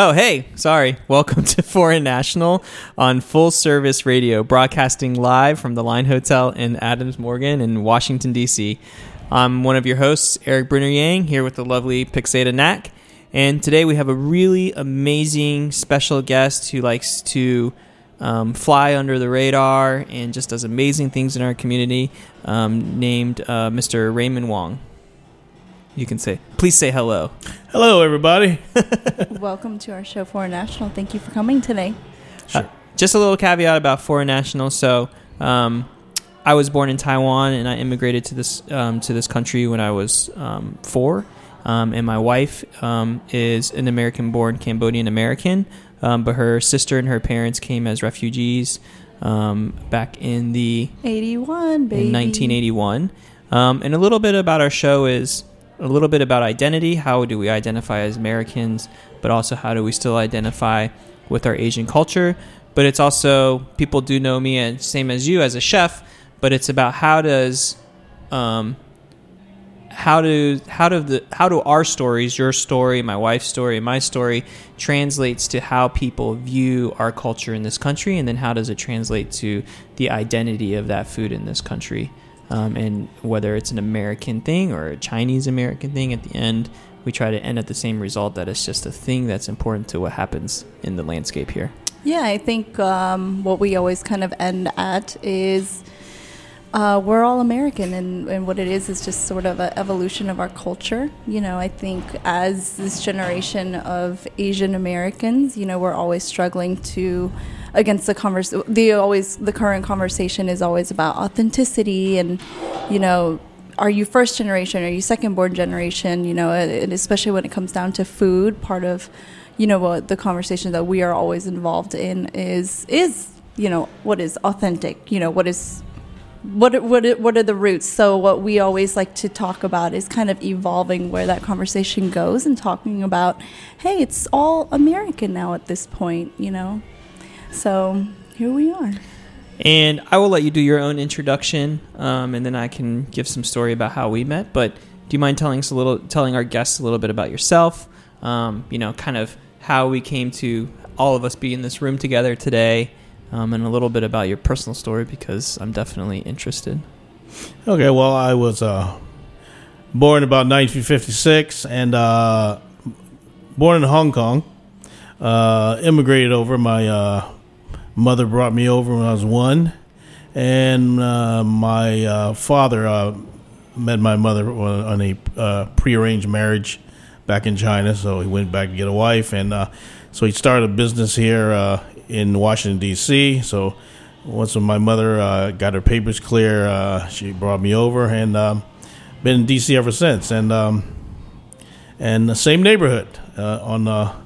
Oh, hey, sorry. Welcome to Foreign National on Full Service Radio, broadcasting live from the Line Hotel in Adams Morgan in Washington, D.C. I'm one of your hosts, Eric Bruner-Yang, here with the lovely Pixada Knack. And today we have a really amazing special guest who likes to um, fly under the radar and just does amazing things in our community, um, named uh, Mr. Raymond Wong. You can say, please say hello. Hello, everybody. Welcome to our show, Foreign National. Thank you for coming today. Uh, just a little caveat about foreign nationals. So, um, I was born in Taiwan, and I immigrated to this um, to this country when I was um, four. Um, and my wife um, is an American-born Cambodian American, um, but her sister and her parents came as refugees um, back in the 81, baby. in 1981. Um, and a little bit about our show is a little bit about identity. How do we identify as Americans, but also how do we still identify with our Asian culture? But it's also people do know me and same as you as a chef, but it's about how does um, how do how do the how do our stories, your story, my wife's story, my story, translates to how people view our culture in this country, and then how does it translate to the identity of that food in this country, um, and whether it's an American thing or a Chinese American thing. At the end, we try to end at the same result that it's just a thing that's important to what happens in the landscape here. Yeah, I think um, what we always kind of end at is uh, we're all American, and, and what it is is just sort of an evolution of our culture. You know, I think as this generation of Asian Americans, you know, we're always struggling to against the converse. The always the current conversation is always about authenticity, and you know, are you first generation? Are you second born generation? You know, and especially when it comes down to food, part of you know what the conversation that we are always involved in is is you know what is authentic. You know what is what what what are the roots? So what we always like to talk about is kind of evolving where that conversation goes and talking about, hey, it's all American now at this point, you know. So here we are. And I will let you do your own introduction, um, and then I can give some story about how we met. But do you mind telling us a little, telling our guests a little bit about yourself? Um, you know, kind of how we came to all of us be in this room together today, um, and a little bit about your personal story because I'm definitely interested. Okay, well, I was uh, born about 1956 and uh, born in Hong Kong. Uh, immigrated over. My uh, mother brought me over when I was one, and uh, my uh, father met my mother on a prearranged marriage back in China. So he went back to get a wife, and so he started a business here in Washington D.C. So once when my mother uh, got her papers clear, uh, she brought me over, and um, been in D.C. ever since. And um, and the same neighborhood uh, on uh,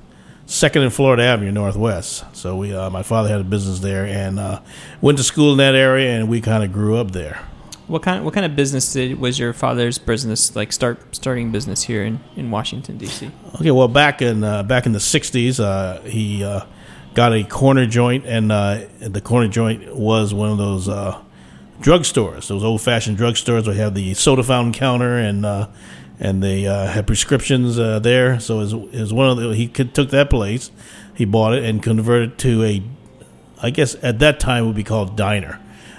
Second and Florida Avenue Northwest. So we, uh, my father had a business there, and uh, went to school in that area, and we kind of grew up there. What kind, what kind of business did, was your father's business like? Start starting business here in, in Washington D.C. Okay, well, back in uh, back in the '60s, uh, he uh, got a corner joint, and uh, the corner joint was one of those uh, drugstores, those old-fashioned drugstores where you have the soda fountain counter, and uh, and they uh, had prescriptions uh, there. So it was, it was one of the he could, took that place, he bought it and converted it to a, I guess at that time would be called diner.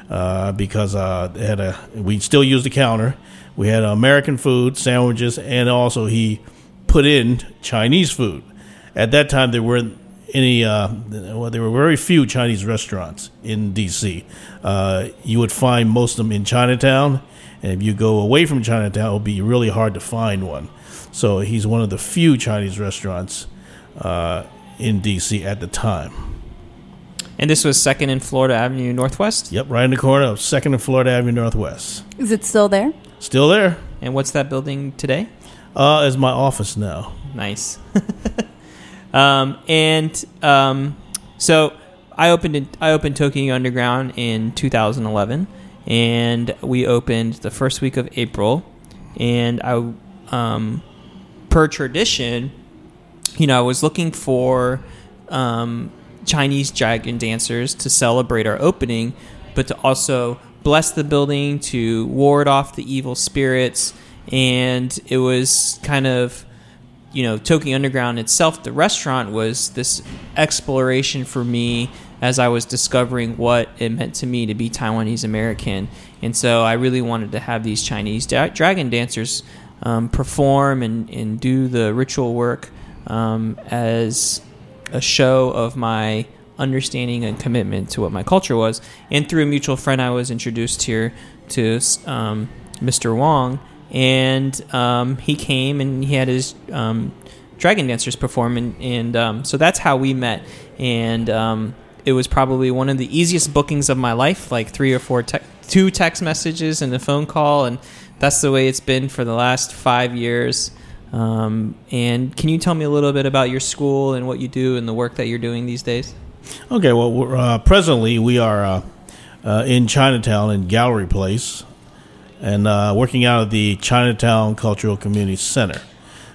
Uh, because had a we still use the counter. We had American food, sandwiches, and also he put in Chinese food. At that time, there weren't any. Uh, well, there were very few Chinese restaurants in D.C. Uh, you would find most of them in Chinatown, and if you go away from Chinatown, it would be really hard to find one. So he's one of the few Chinese restaurants uh, in D.C. at the time. And this was Second and Florida Avenue Northwest. Yep, right in the corner of Second and Florida Avenue Northwest. Is it still there? Still there. And what's that building today? Uh, as my office now. Nice. um, and um, So I opened in, I opened Toki Underground in 2011, and we opened the first week of April, and I, um, per tradition, you know, I was looking for um, Chinese dragon dancers to celebrate our opening, but to also bless the building, to ward off the evil spirits, and it was kind of you know, Toki Underground itself, the restaurant was this exploration for me as I was discovering what it meant to me to be Taiwanese American. And so I really wanted to have these Chinese da- dragon dancers um, perform and, and do the ritual work um, as a show of my understanding and commitment to what my culture was. And through a mutual friend, I was introduced here to um, Mr. Wong and um, he came and he had his um, dragon dancers perform, and, and um, so that's how we met. And um, it was probably one of the easiest bookings of my life, like three or four, te- two text messages and a phone call, and that's the way it's been for the last five years. Um, and can you tell me a little bit about your school and what you do and the work that you're doing these days? Okay, well, uh, presently we are uh, uh, in Chinatown in Gallery Place, and uh, working out of the Chinatown Cultural Community Center.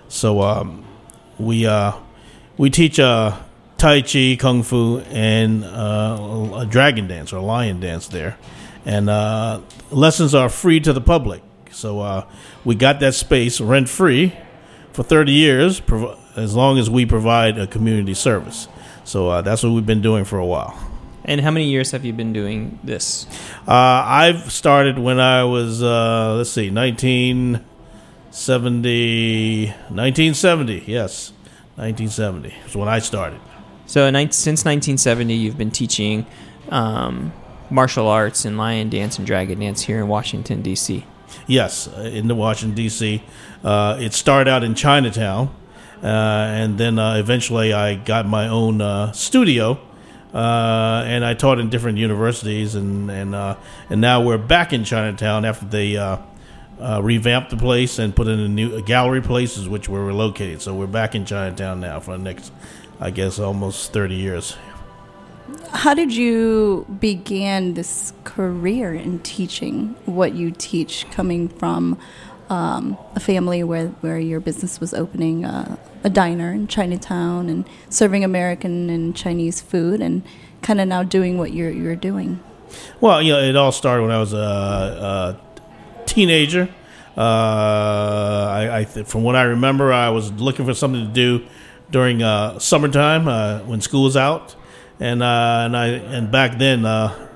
So um, we uh, we teach uh, Tai Chi, Kung Fu, and uh, a dragon dance or a lion dance there, and uh, lessons are free to the public. So uh, we got that space rent free for 30 years, prov- as long as we provide a community service. So that's what we've been doing for a while. And how many years have you been doing this? Uh, I've started when I was, uh, let's see, 1970. 1970, yes. 1970 is when I started. So since 1970, you've been teaching um, martial arts and lion dance and dragon dance here in Washington D.C. Yes, uh, in the Washington, D.C. Uh, it started out in Chinatown, uh, and then uh, eventually I got my own uh, studio. Uh, and I taught in different universities, and and uh, and now we're back in Chinatown after they uh, uh, revamped the place and put in a new gallery places, which were relocated. So we're back in Chinatown now for the next, I guess, almost thirty years. How did you begin this career in teaching what you teach, coming from um, a family where, where your business was opening uh, a diner in Chinatown and serving American and Chinese food, and kind of now doing what you're you're doing? Well, you know, it all started when I was a, a teenager. Uh, I, I th- from what I remember, I was looking for something to do during uh, summertime uh, when school was out, and uh, and I and back then uh,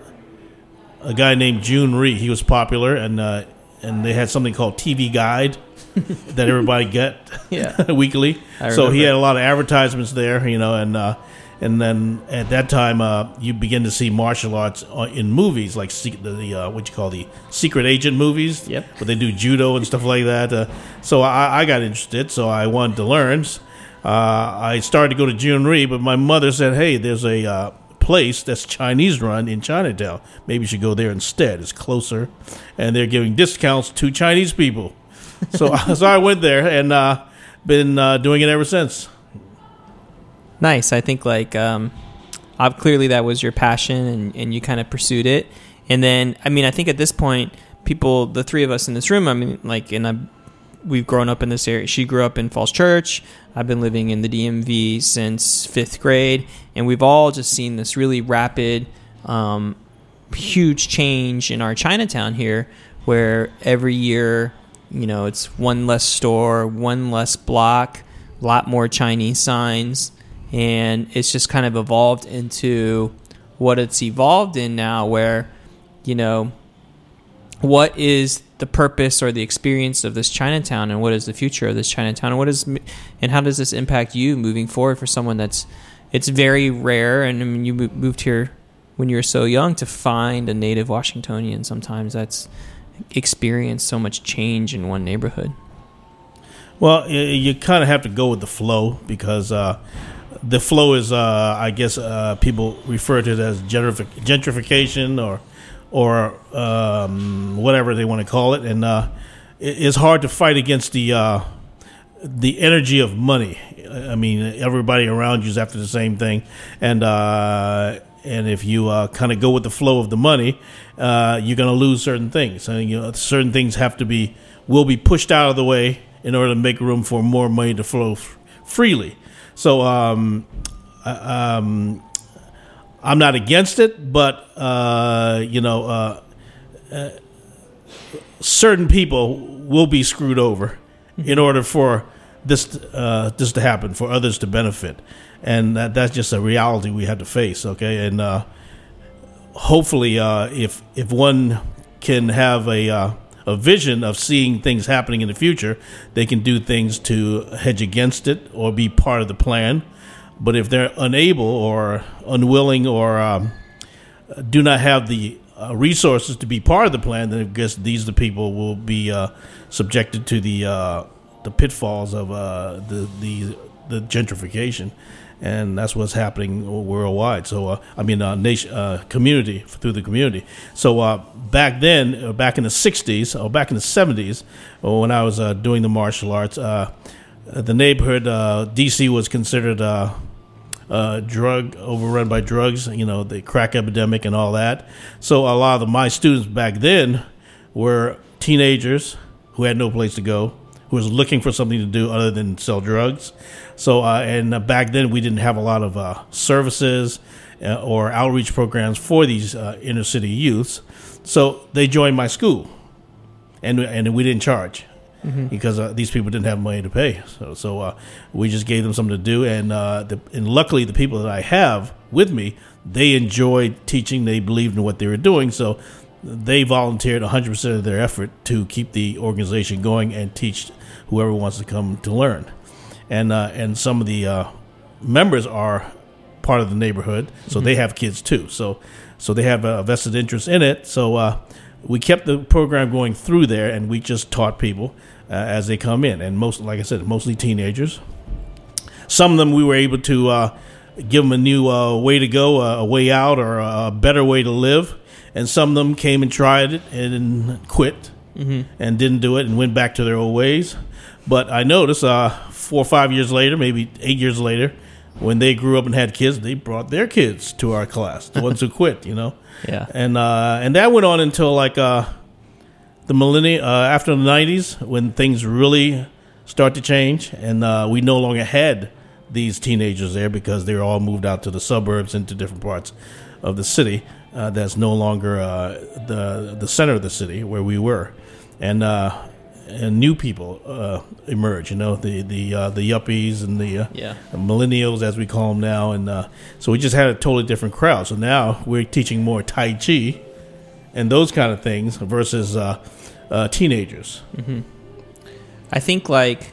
a guy named Jhoon Rhee, he was popular, and and they had something called TV Guide that everybody get Yeah. weekly. So he had a lot of advertisements there, you know, and uh, and then at that time uh, you begin to see martial arts uh, in movies like the, the uh, what you call the secret agent movies. Yep. Where they do judo and stuff like that. Uh, so I, I got interested, so I wanted to learn. Uh, I started to go to Jhoon Rhee, but my mother said, "Hey, there's a uh, place that's Chinese run in Chinatown. Maybe you should go there instead. It's closer, and they're giving discounts to Chinese people." So, so I went there and uh, been uh, doing it ever since. Nice. I think like um, clearly that was your passion and, and you kind of pursued it. And then I mean I think at this point people the three of us in this room I mean like and I we've grown up in this area. She grew up in Falls Church. I've been living in the DMV since fifth grade, and we've all just seen this really rapid, um, huge change in our Chinatown here, where every year, you know, it's one less store, one less block, a lot more Chinese signs, and it's just kind of evolved into what it's evolved in now, where, you know, what is the purpose or the experience of this Chinatown, and what is the future of this Chinatown, and what is, and how does this impact you moving forward for someone that's, it's very rare, and I mean you moved here when you were so young to find a native Washingtonian. Sometimes that's experienced so much change in one neighborhood. Well, you kind of have to go with the flow because uh, the flow is, uh, I guess, uh, people refer to it as gentrifi- gentrification or or um, whatever they want to call it, and uh, it- it's hard to fight against the uh, the energy of money. I mean, everybody around you is after the same thing, and uh, and if you uh, kind of go with the flow of the money, uh, you're going to lose certain things. And you know, certain things have to be will be pushed out of the way in order to make room for more money to flow f- freely. So, um, I- um, I'm not against it, but uh, you know, uh, uh, certain people will be screwed over in order for this uh, this to happen, for others to benefit, and that, that's just a reality we have to face. Okay, and uh, hopefully, uh, if if one can have a uh, a vision of seeing things happening in the future, they can do things to hedge against it or be part of the plan. But if they're unable or unwilling or um, do not have the uh, resources to be part of the plan, then I guess these are the people will be uh, subjected to the uh, the pitfalls of uh, the the the gentrification, and that's what's happening worldwide. So uh, I mean, uh, nation community through the community. So back then, back in the '60s or back in the '70s, when I was doing the martial arts, the neighborhood DC was considered. Uh, drug overrun by drugs, you know, the crack epidemic and all that. So a lot of my students back then were teenagers who had no place to go, who was looking for something to do other than sell drugs. So uh, and back then we didn't have a lot of uh, services uh, or outreach programs for these uh, inner city youths. So they joined my school, and and we didn't charge because uh, these people didn't have money to pay. So, so uh, we just gave them something to do, and uh, the, and luckily the people that I have with me, they enjoyed teaching. They believed in what they were doing, so they volunteered 100 percent of their effort to keep the organization going and teach whoever wants to come to learn. And uh, and some of the uh, members are part of the neighborhood, so they have kids too. So so they have a vested interest in it. So uh, we kept the program going through there, and we just taught people uh, as they come in, and most, like I said, mostly teenagers. Some of them we were able to uh, give them a new uh, way to go, a way out, or a better way to live. And some of them came and tried it and quit and didn't do it and went back to their old ways. But I noticed uh, four or five years later, maybe eight years later, when they grew up and had kids, they brought their kids to our class, the ones who quit, you know. Yeah. And uh, and that went on until like uh, the millennium, uh, after the '90s, when things really start to change, and uh, we no longer had these teenagers there because they were all moved out to the suburbs into different parts of the city. Uh, that's no longer uh, the the center of the city where we were, and uh, and new people uh, emerge. You know, the the uh, the yuppies and the uh, Yeah. millennials, as we call them now, and uh, so we just had a totally different crowd. So now we're teaching more Tai Chi and those kind of things versus uh, uh, teenagers. I think like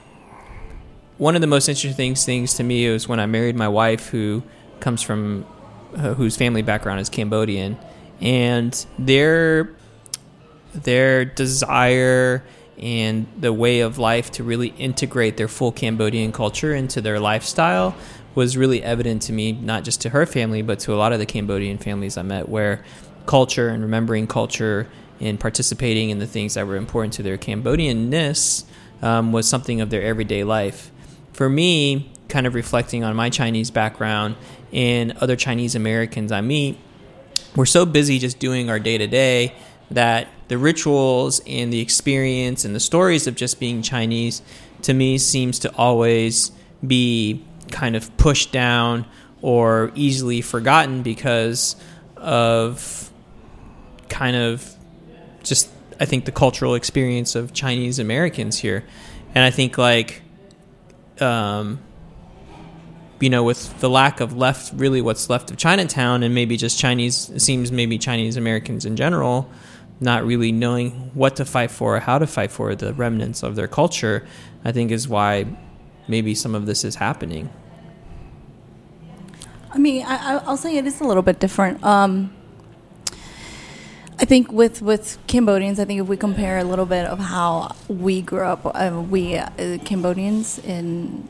one of the most interesting things, things to me was when I married my wife, who comes from uh, whose family background is Cambodian, and their their desire and the way of life to really integrate their full Cambodian culture into their lifestyle was really evident to me, not just to her family, but to a lot of the Cambodian families I met, where culture and remembering culture and participating in the things that were important to their Cambodianness um, was something of their everyday life. For me, kind of reflecting on my Chinese background and other Chinese Americans I meet, we're so busy just doing our day to day that the rituals and the experience and the stories of just being Chinese to me seems to always be kind of pushed down or easily forgotten because of kind of just I think the cultural experience of Chinese Americans here. And I think like um you know, with the lack of left, really what's left of Chinatown, and maybe just Chinese, it seems maybe Chinese Americans in general, not really knowing what to fight for or how to fight for the remnants of their culture, I think is why maybe some of this is happening. I mean, I, I- I'll say it is a little bit different. Um, I think with with Cambodians, I think if we compare a little bit of how we grew up, uh, we uh, Cambodians in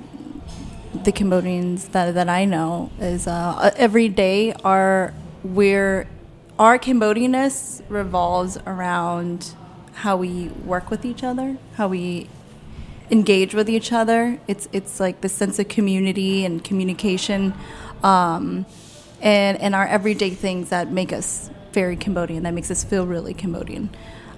the Cambodians that that I know is uh, every day our we're our Cambodianness revolves around how we work with each other, how we engage with each other. It's it's like the sense of community and communication, um, and and our everyday things that make us very Cambodian. That makes us feel really Cambodian.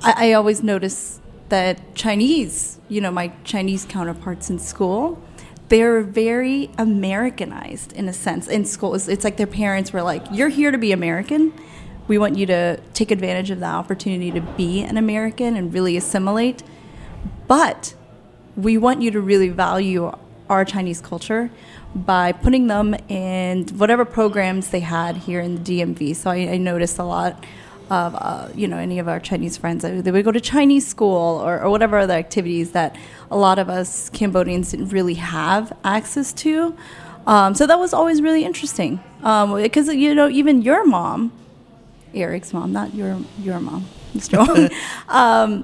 I, I always notice that Chinese, you know, my Chinese counterparts in school, they're very Americanized in a sense in school. It's, it's like their parents were like, "You're here to be American." We want you to take advantage of the opportunity to be an American and really assimilate. But we want you to really value our Chinese culture by putting them in whatever programs they had here in the DMV. So I, I noticed a lot of, uh, you know, any of our Chinese friends, they would go to Chinese school or, or whatever other activities that a lot of us Cambodians didn't really have access to. Um, so that was always really interesting because, you know, even your mom, Eric's mom, not your your mom, Mr. Wong, um,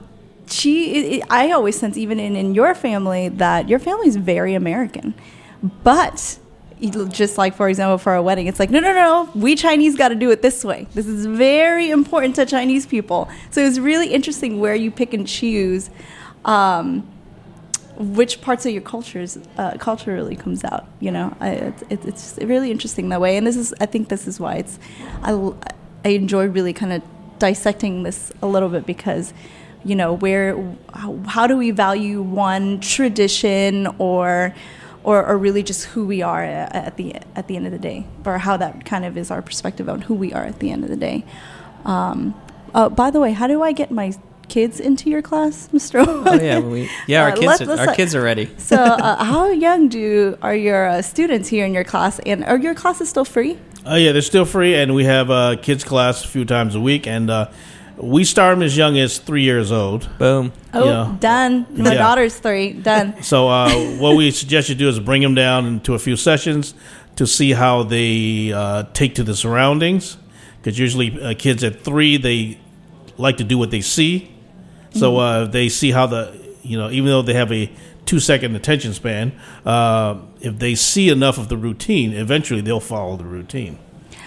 she, it, it, I always sense, even in, in your family, that your family is very American. But just like, for example, for a wedding, it's like, no, no, no, we Chinese got to do it this way. This is very important to Chinese people. So it's really interesting where you pick and choose um, which parts of your cultures uh, culture really comes out. You know, I, it's, it's it's really interesting that way. And this is, I think, this is why it's, I, I enjoy really kind of dissecting this a little bit because, you know, where, how, do we value one tradition or, or, or really just who we are at, the at the end of the day, or how that kind of is our perspective on who we are at the end of the day. Um, uh, by the way, how do I get my kids into your class, Mr. Oh yeah, we, yeah. Our Uh, kids, let- are, let's our kids are ready. so, uh, how young do are your uh, students here in your class? And are your classes still free? Oh yeah, they're still free, and we have uh, kids class a few times a week, and uh, we start them as young as three years old. Boom. Oh, Yeah. done. My Yeah. daughter's three. Done. So uh, what we suggest you do is bring them down into a few sessions to see how they uh, take to the surroundings, because usually uh, kids at three they like to do what they see. So uh, they see how the you know even though they have a two second attention span, uh, if they see enough of the routine, eventually they'll follow the routine.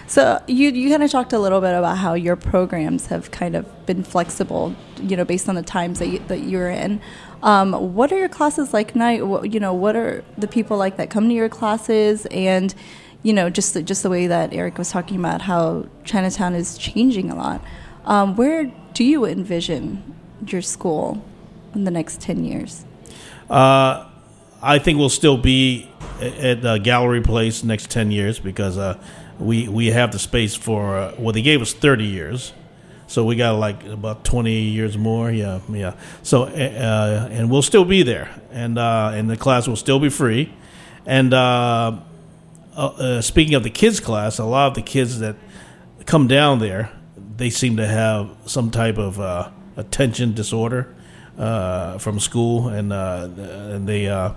So you you kind of talked a little bit about how your programs have kind of been flexible, you know, based on the times that you, that you're in. Um, what are your classes like now? What, you know, what are the people like that come to your classes? And you know, just the, just the way that Eric was talking about how Chinatown is changing a lot. Um, where do you envision your school in the next ten years? Uh, I think we'll still be at uh, Gallery Place next ten years because uh, we we have the space for uh, well they gave us thirty years, so we got like about twenty years more. Yeah, yeah. So uh, and we'll still be there, and uh, and the class will still be free. And uh, uh, uh, speaking of the kids class, a lot of the kids that come down there, they seem to have some type of uh, attention disorder uh, from school, and uh, and they uh,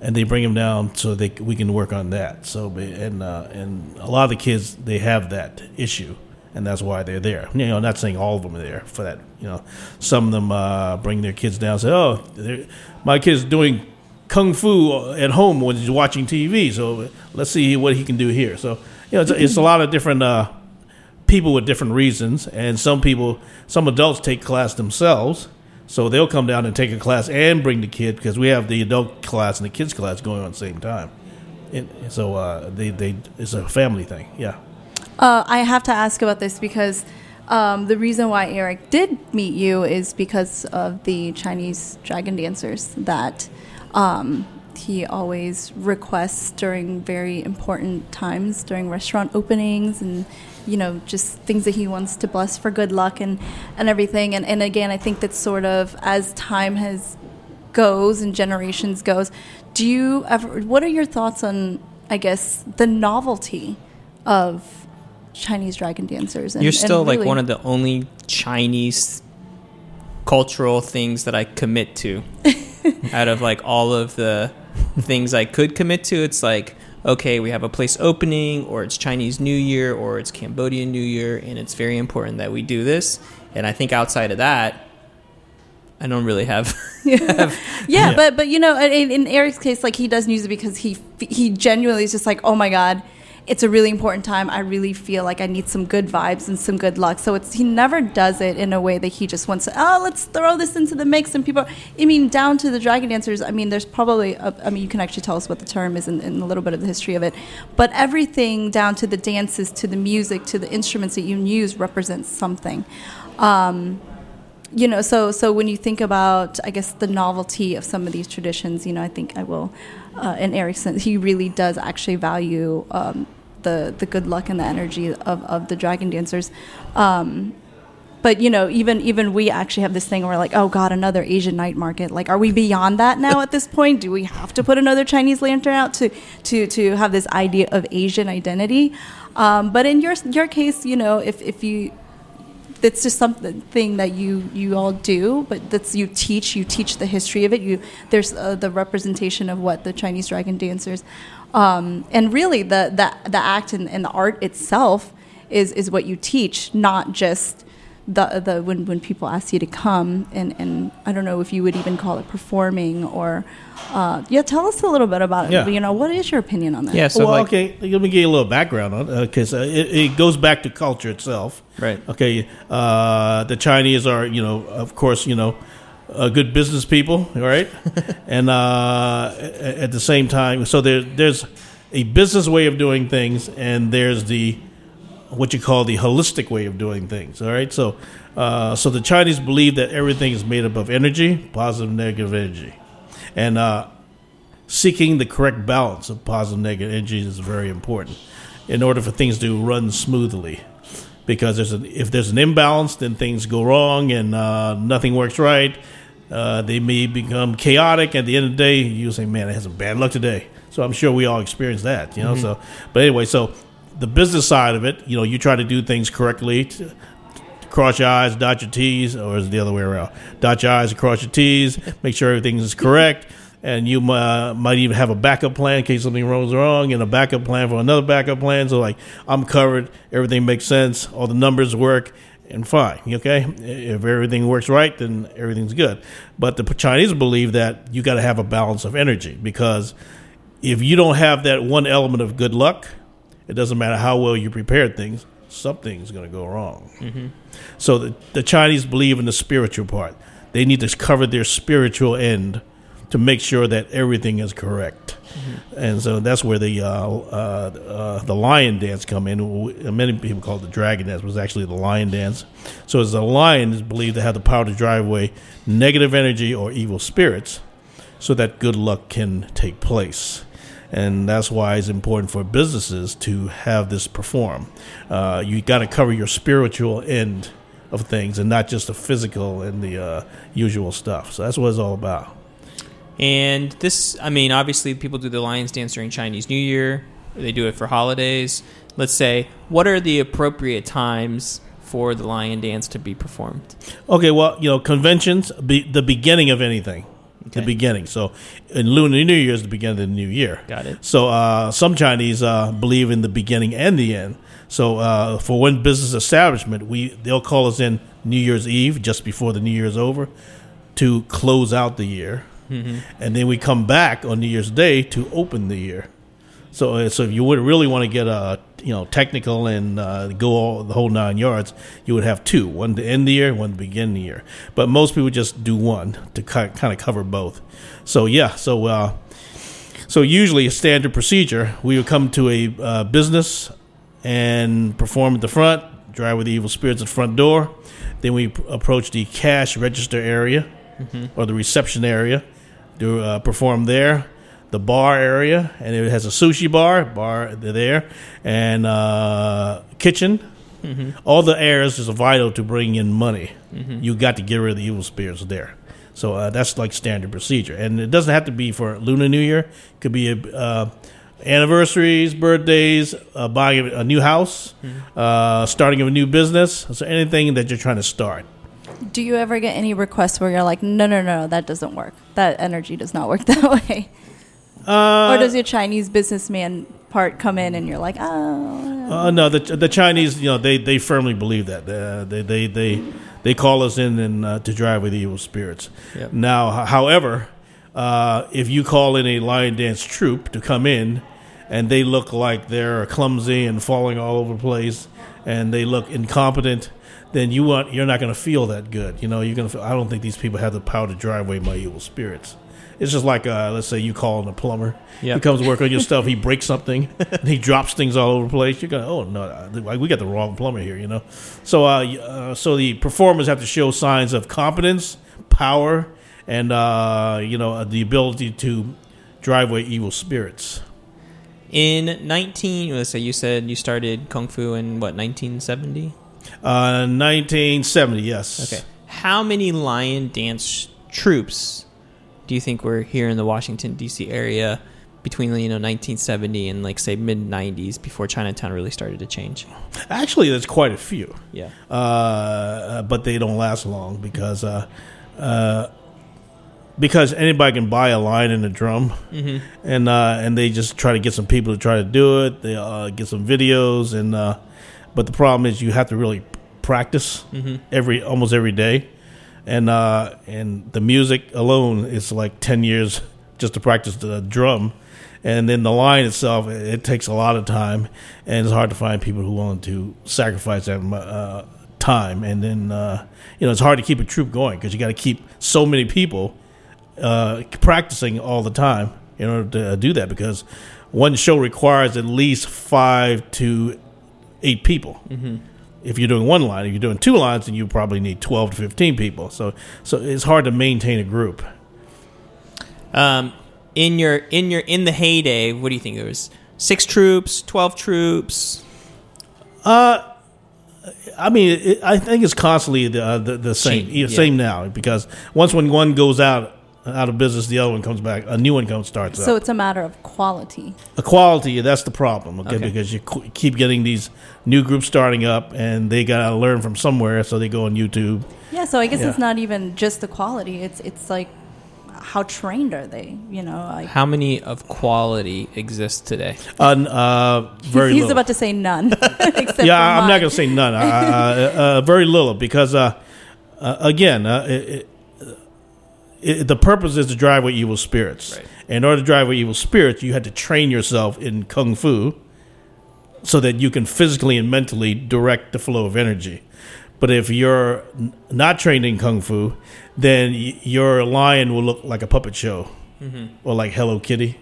and they bring them down so they we can work on that. So and uh, and a lot of the kids they have that issue, and that's why they're there. You know, not saying all of them are there for that. You know, some of them uh, bring their kids down. and Say, oh, my kid's doing kung fu at home when he's watching TV. So let's see what he can do here. So you know, it's, it's a lot of different uh, people with different reasons, and some people, some adults take class themselves. So they'll come down and take a class and bring the kid because we have the adult class and the kids class going on at the same time. And so uh, they, they it's a family thing. Yeah. Uh, I have to ask about this because um, the reason why Eric did meet you is because of the Chinese dragon dancers that um, he always requests during very important times, during restaurant openings, and you know just things that he wants to bless for good luck and and everything. And and again, I think that sort of as time has goes and generations goes, do you ever? What are your thoughts on? I guess the novelty of Chinese dragon dancers. And, You're still like one of the only Chinese cultural things that I commit to. Out of like all of the things I could commit to, it's like okay, we have a place opening, or it's Chinese New Year, or it's Cambodian New Year, and it's very important that we do this. And I think outside of that, I don't really have. yeah, Yeah. but but you know, in, in Eric's case, like he does use it because he he genuinely is just like, oh my god, it's a really important time. I really feel like I need some good vibes and some good luck. So it's he never does it in a way that he just wants to. Oh, let's throw this into the mix and people. I mean, down to the dragon dancers. I mean, there's probably. A, I mean, you can actually tell us what the term is and, and a little bit of the history of it. But everything down to the dances, to the music, to the instruments that you use represents something. Um, you know, so so when you think about, I guess, the novelty of some of these traditions, you know, I think I will, uh, in Erickson, he really does actually value um, the the good luck and the energy of, of the dragon dancers. Um, but you know, even even we actually have this thing where we're like, oh god, another Asian night market. Like, are we beyond that now at this point? Do we have to put another Chinese lantern out to to to have this idea of Asian identity? Um, but in your your case, you know, if if you that's just something that you you all do but that's you teach you teach the history of it. You there's uh, the representation of what the chinese dragon dancers um, and really the, the, the act and, and the art itself is, is what you teach, not just the, the when, when people ask you to come and, and I don't know if you would even call it performing or uh, yeah tell us a little bit about it Yeah. you know what is your opinion on that Yeah, so well, like, okay, let me give you a little background on because uh, it, it goes back to culture itself. Right. Okay. Uh, the Chinese are, you know, of course, you know, uh, good business people, all right, and uh, at the same time, so there, there's a business way of doing things, and there's the what you call the holistic way of doing things. All right, so uh, so the Chinese believe that everything is made up of energy, positive, negative energy, and uh, seeking the correct balance of positive negative energy is very important in order for things to run smoothly. Because there's an, if there's an imbalance, then things go wrong and uh, nothing works right. Uh, they may become chaotic. At the end of the day, you say, "Man, I had some bad luck today." So I'm sure we all experience that, you know. So, but anyway, so the business side of it, you know, you try to do things correctly. To, cross your I's, dot your T's, or is it the other way around? Dot your I's cross your T's, make sure everything is correct, and you uh, might even have a backup plan in case something goes wrong, and a backup plan for another backup plan. So, like, I'm covered, everything makes sense, all the numbers work, and fine. Okay, if everything works right, then everything's good. But the Chinese believe that you got to have a balance of energy because if you don't have that one element of good luck, it doesn't matter how well you prepared things, something's going to go wrong. So the, the Chinese believe in the spiritual part. They need to cover their spiritual end to make sure that everything is correct. And so that's where the uh, uh, uh, the lion dance come in. Many people call it the dragon dance, it's actually the lion dance. So as the lion is believed to have the power to drive away negative energy or evil spirits, so that good luck can take place. And that's why it's important for businesses to have this perform. Uh, you got to cover your spiritual end of things and not just the physical and the uh, usual stuff. So that's what it's all about. And this, I mean, obviously, people do the Lions dance during Chinese New Year. They do it for holidays. Let's say, what are the appropriate times for the lion dance to be performed? Okay, well, you know, conventions, be, the beginning of anything. The beginning. So, in Lunar New Year is the beginning of the new year. Got it. So, uh, some Chinese uh, believe in the beginning and the end. So, uh, for one business establishment, we they'll call us in New Year's Eve, just before the New Year's over, to close out the year, and then we come back on New Year's Day to open the year. So, uh, so if you would really want to get uh, you know technical and uh, go all the whole nine yards, you would have two: one to end the year, one to begin the year. But most people just do one to kind of cover both. So yeah, so uh, so usually a standard procedure, we would come to a uh, business and perform at the front, drive with the evil spirits at the front door. Then we approach the cash register area or the reception area to uh, perform there. The bar area, and it has a sushi bar, bar there, and uh, kitchen. All the areas is vital to bring in money. You got to get rid of the evil spirits there. So uh, that's like standard procedure, and it doesn't have to be for Lunar New Year. It could be uh, anniversaries, birthdays, uh, buying a new house, uh, starting of a new business. So anything that you're trying to start. do you ever get any requests where you're like no no no that doesn't work that energy does not work that way Uh, or does your chinese businessman part come in and you're like oh Uh, no, the the Chinese, you know, they, they firmly believe that uh, they they they they call us in and uh, to drive with evil spirits. Yep. Now, however, uh, if you call in a lion dance troupe to come in and they look like they're clumsy and falling all over the place, and they look incompetent, then you want you're not going to feel that good. You know, you're going to. I don't think these people have the power to drive away my evil spirits. It's just like, uh, let's say you call in a plumber. Yep. He comes to work on your stuff. He breaks something. and he drops things all over the place. You're going, oh no, uh, we got the wrong plumber here. You know. So, uh, uh, so the performers have to show signs of competence, power, and uh, you know uh, the ability to drive away evil spirits. In 19, let's say you said you started kung fu in what 1970? Uh, 1970, yes. Okay. How many lion dance troops do you think were here in the Washington D.C. area between you know 1970 and like say mid 90s before Chinatown really started to change? Actually, there's quite a few. Yeah. uh, but they don't last long because uh, uh, because anybody can buy a line and a drum, Mm-hmm. and uh, and they just try to get some people to try to do it. They uh, get some videos, and uh, but the problem is you have to really practice Mm-hmm. every almost every day, and uh, and the music alone is like ten years just to practice the drum. And then the line itself, it, takes a lot of time, and it's hard to find people who want to sacrifice that uh, time. And then, uh, you know, it's hard to keep a troop going because you got to keep so many people uh, practicing all the time in order to uh, do that because one show requires at least five to eight people. Mm-hmm. If you're doing one line, if you're doing two lines, then you probably need twelve to fifteen people. So, so it's hard to maintain a group. Um, in your in your in the heyday, what do you think? There was six troops, twelve troops. Uh, I mean, it, I think it's constantly the uh, the, the same, yeah. same now because once when one goes out out of business, the other one comes back, a new one comes starts So up. it's a matter of quality. Equality, that's the problem, okay? Okay. Because you qu- keep getting these new groups starting up, and they got to learn from somewhere, so they go on YouTube. Yeah, so I guess Yeah. it's not even just the quality. It's it's like how trained are they? You know, like How many of quality exist today? Uh, uh, very he's little. about to say none. except yeah, for I'm not going to say none. uh, uh, uh, very little because, uh, uh, again, uh, it, it, it, the purpose is to drive away evil spirits. Right. In order to drive away evil spirits, you had to train yourself in kung fu so that you can physically and mentally direct the flow of energy. But if you're not trained in kung fu, then y- your lion will look like a puppet show or like Hello Kitty.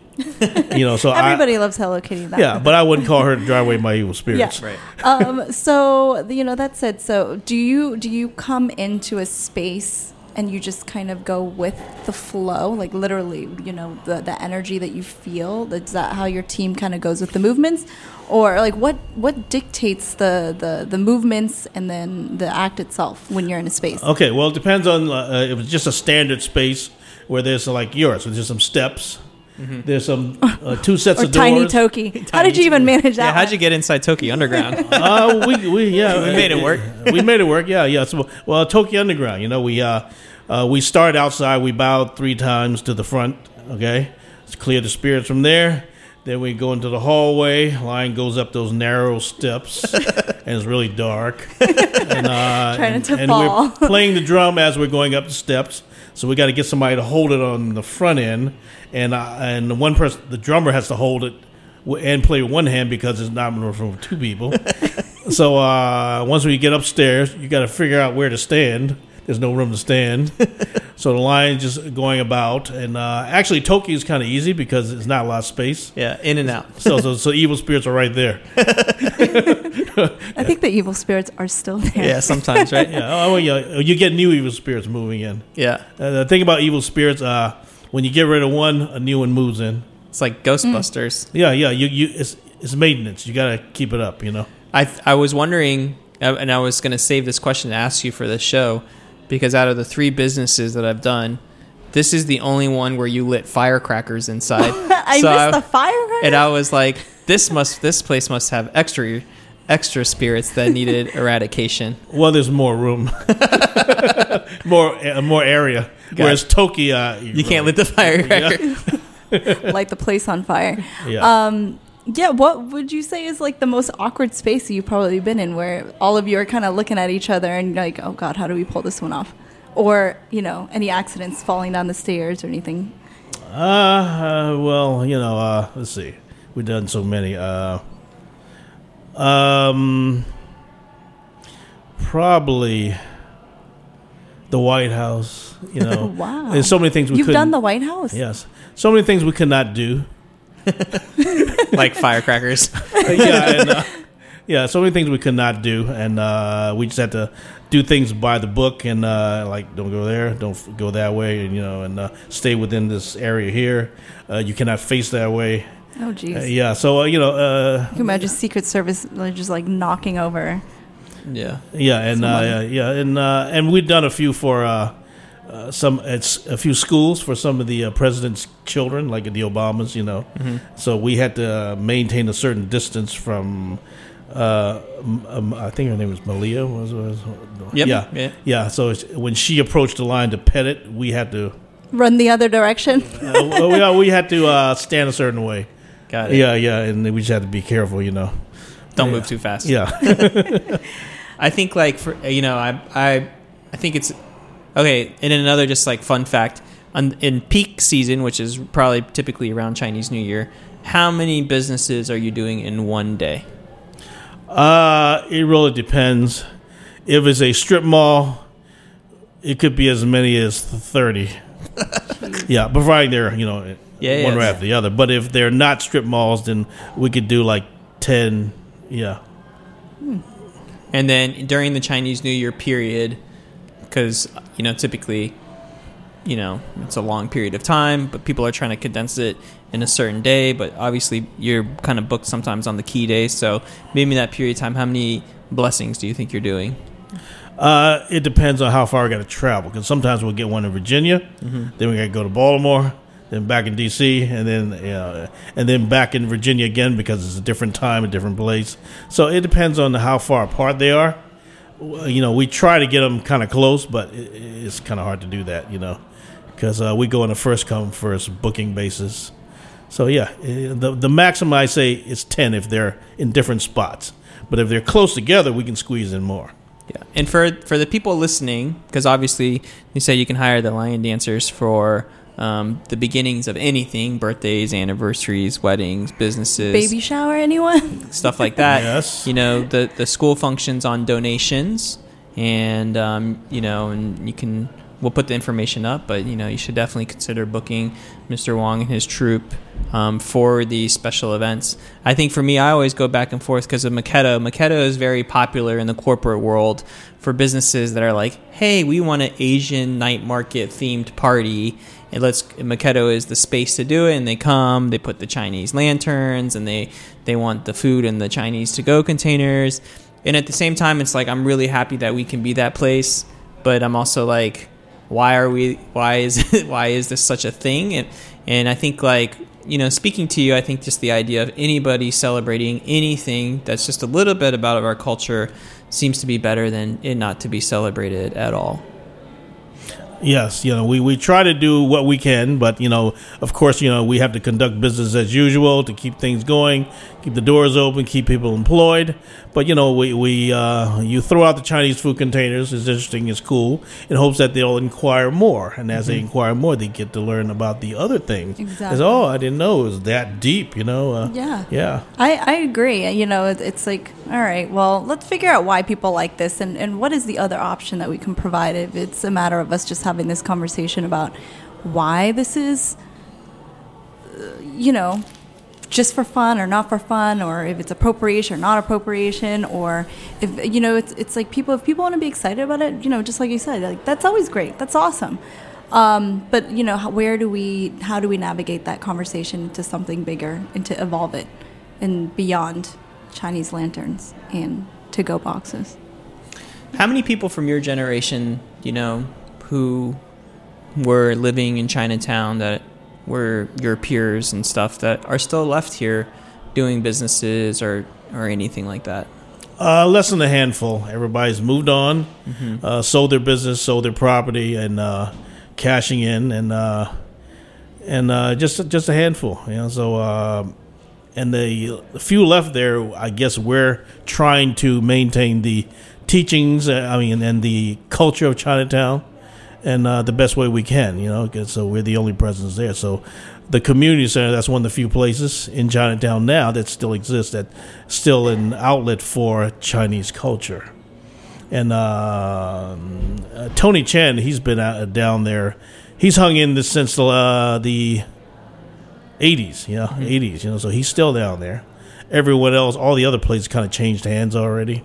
you know, so I, Everybody loves Hello Kitty. That yeah, but I wouldn't call her to drive away my evil spirits. Yeah. Right. um, so you know that said, so do you do you come into a space and you just kind of go with the flow, like literally, you know, the the energy that you feel? Is that how your team kind of goes with the movements, or like what what dictates the the the movements and then the act itself when you're in a space? Okay, well, it depends on uh, if it's just a standard space where there's like yours, where there's some steps, there's some uh, two sets Or of tiny doors. Toki. How did you even manage that? Yeah, how'd you get inside Toki Underground? uh, we, we yeah We made it work. we made it work. Yeah, yeah. So, well, Toki Underground. You know, we uh, uh, we start outside. We bowed three times to the front. Okay, let's clear the spirits from there. Then we go into the hallway. Line goes up those narrow steps, and it's really dark. And, uh, Trying and, to and fall. we're playing the drum as we're going up the steps. So we got to get somebody to hold it on the front end, and uh, and the one person, the drummer, has to hold it and play with one hand because it's not for two people. so uh, once we get upstairs, you got to figure out where to stand. There's no room to stand, so the line's just going about. And uh, actually, Toki is kind of easy because it's not a lot of space. yeah, in and out. So, so, so evil spirits are right there. I think the evil spirits are still there. Yeah, sometimes, right? Yeah, oh, yeah. You get new evil spirits moving in. Yeah. Uh, the thing about evil spirits, uh, when you get rid of one, a new one moves in. It's like Ghostbusters. Yeah, yeah. You, you, it's, it's maintenance. You got to keep it up. You know. I I was wondering, uh, and I was going to save this question to ask you for this show, because out of the three businesses that I've done, this is the only one where you lit firecrackers inside. I So missed the fire. and I was like, this must this place must have extra extra spirits that needed eradication. Well, there's more room, more uh, more area. Got Whereas Toki, uh, You can't lit the firecracker. light the place on fire. Yeah. Um, yeah, what would you say is like the most awkward space you've probably been in where all of you are kind of looking at each other and like, oh God, how do we pull this one off? Or, you know, any accidents falling down the stairs or anything? Uh, uh, well, you know, uh, let's see. we've done so many. Uh, um, probably the White House. You know, Wow. There's so many things we You've done the White House. yes, so many things we could not do. like firecrackers. yeah, and, uh, yeah, so many things we could not do, and uh, we just had to do things by the book, and uh, like don't go there, don't f- go that way, and you know, and uh, stay within this area here. Uh, you cannot face that way. Oh, jeez. Uh, yeah, so uh, you know, uh, Can you imagine Secret Service like, just like knocking over? yeah. yeah, and uh, yeah, yeah, and uh, and we've done a few for. Uh, some it's a few schools for some of the uh, president's children, like the Obamas, you know. So we had to uh, maintain a certain distance from. Uh, um, I think her name was Malia. Was, was Yep. yeah, Yeah. yeah. So it's, when she approached the line to pet it, we had to. Run the other direction. Uh, well, yeah, we had to uh, stand a certain way. Got it. Yeah, yeah, and we just had to be careful, you know. Don't Yeah. move too fast. Yeah, I think like for you know I I I think it's okay. And another just like fun fact on, in peak season, which is probably typically around Chinese New Year, how many businesses are you doing in one day? uh, it really depends. If it's a strip mall, it could be as many as thirty. yeah, providing they're you know Yeah, one yeah. right after the other. But if they're not strip malls, then we could do like ten. Yeah, And then during the Chinese New Year period, because you know typically, you know it's a long period of time, but people are trying to condense it in a certain day. But obviously, you're kind of booked sometimes on the key days. So maybe that period of time, how many blessings do you think you're doing? uh, it depends on how far we got to travel. Because sometimes we'll get one in Virginia, then we got to go to Baltimore, then back in D.C., and then know, and then back in Virginia again because it's a different time, a different place. So it depends on how far apart they are. You know, we try to get them kind of close, but it, it's kind of hard to do that. You know, because uh, we go on a first come first booking basis. So yeah, the the maximum I say is ten if they're in different spots. But if they're close together, we can squeeze in more. Yeah, and for for the people listening, because obviously you say you can hire the lion dancers for um, the beginnings of anything, birthdays, anniversaries, weddings, businesses, Baby shower, anyone? stuff like that. Yes. You know, the the school functions on donations, and um, you know, and you can we'll put the information up, but you know, you should definitely consider booking Mr. Wong and his troupe um, for these special events. I think for me, I always go back and forth because of Maketto. Maketto is very popular in the corporate world for businesses that are like, hey, we want an Asian night market themed party. And let's Maketto is the space to do it, and they come. They put the Chinese lanterns, and they they want the food in the Chinese to go containers. And at the same time, it's like I'm really happy that we can be that place, but I'm also like, why are we? Why is why is this such a thing? And and I think like you know, speaking to you, I think just the idea of anybody celebrating anything that's just a little bit about our culture seems to be better than it not to be celebrated at all. Yes, you know, we, we try to do what we can, but you know, of course, you know, we have to conduct business as usual to keep things going, keep the doors open, keep people employed. But you know, we we uh, you throw out the Chinese food containers. It's interesting, it's cool, in hopes that they'll inquire more, and as they inquire more, they get to learn about the other things. Exactly. It's, oh, I didn't know it was that deep. You know. Uh, Yeah. Yeah. I, I agree. You know, it's like, all right, well, let's figure out why people like this and, and what is the other option that we can provide if it's a matter of us just having this conversation about why this is, uh, you know, just for fun or not for fun or if it's appropriation or not appropriation or if you know it's it's like people if people want to be excited about it you know just like you said like that's always great that's awesome. Um, but you know where do we how do we navigate that conversation into something bigger and to evolve it and beyond Chinese lanterns and to go boxes? How many people from your generation, you know, who were living in Chinatown that were your peers and stuff that are still left here doing businesses or or anything like that? Uh, less than a handful. Everybody's moved on, uh, sold their business, sold their property, and uh, cashing in, and uh, and uh, just just a handful. You know, so uh, and the few left there, I guess we're trying to maintain the teachings. I mean, and the culture of Chinatown, and uh, the best way we can. You know, so we're the only presence there. So the community center that's one of the few places in Chinatown now that still exists that still an outlet for Chinese culture. And uh, Tony Chen, he's been out, down there. He's hung in this since the uh, the eighties, you know, 80s You know, so he's still down there. Everyone else, all the other places, kind of changed hands already.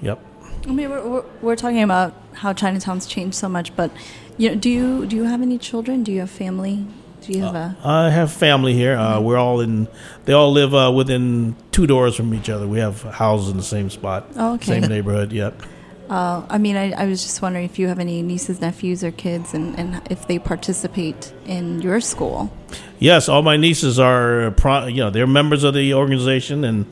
Yep. I mean, we're, we're, talking about how Chinatown's changed so much, but you know, do you do you have any children? Do you have family? Do you have a? I have family here. Uh, we're all in. They all live uh, within two doors from each other. We have houses in the same spot, Oh, okay. same neighborhood. Yep. Uh, I mean, I, I was just wondering if you have any nieces, nephews, or kids, and, and if they participate in your school. Yes, all my nieces are. Pro, you know, they're members of the organization, and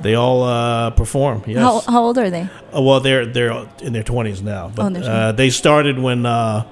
they all uh, perform. Yes. How, how old are they? Uh, well, they're they're in their twenties now, but Oh, uh, they started when uh,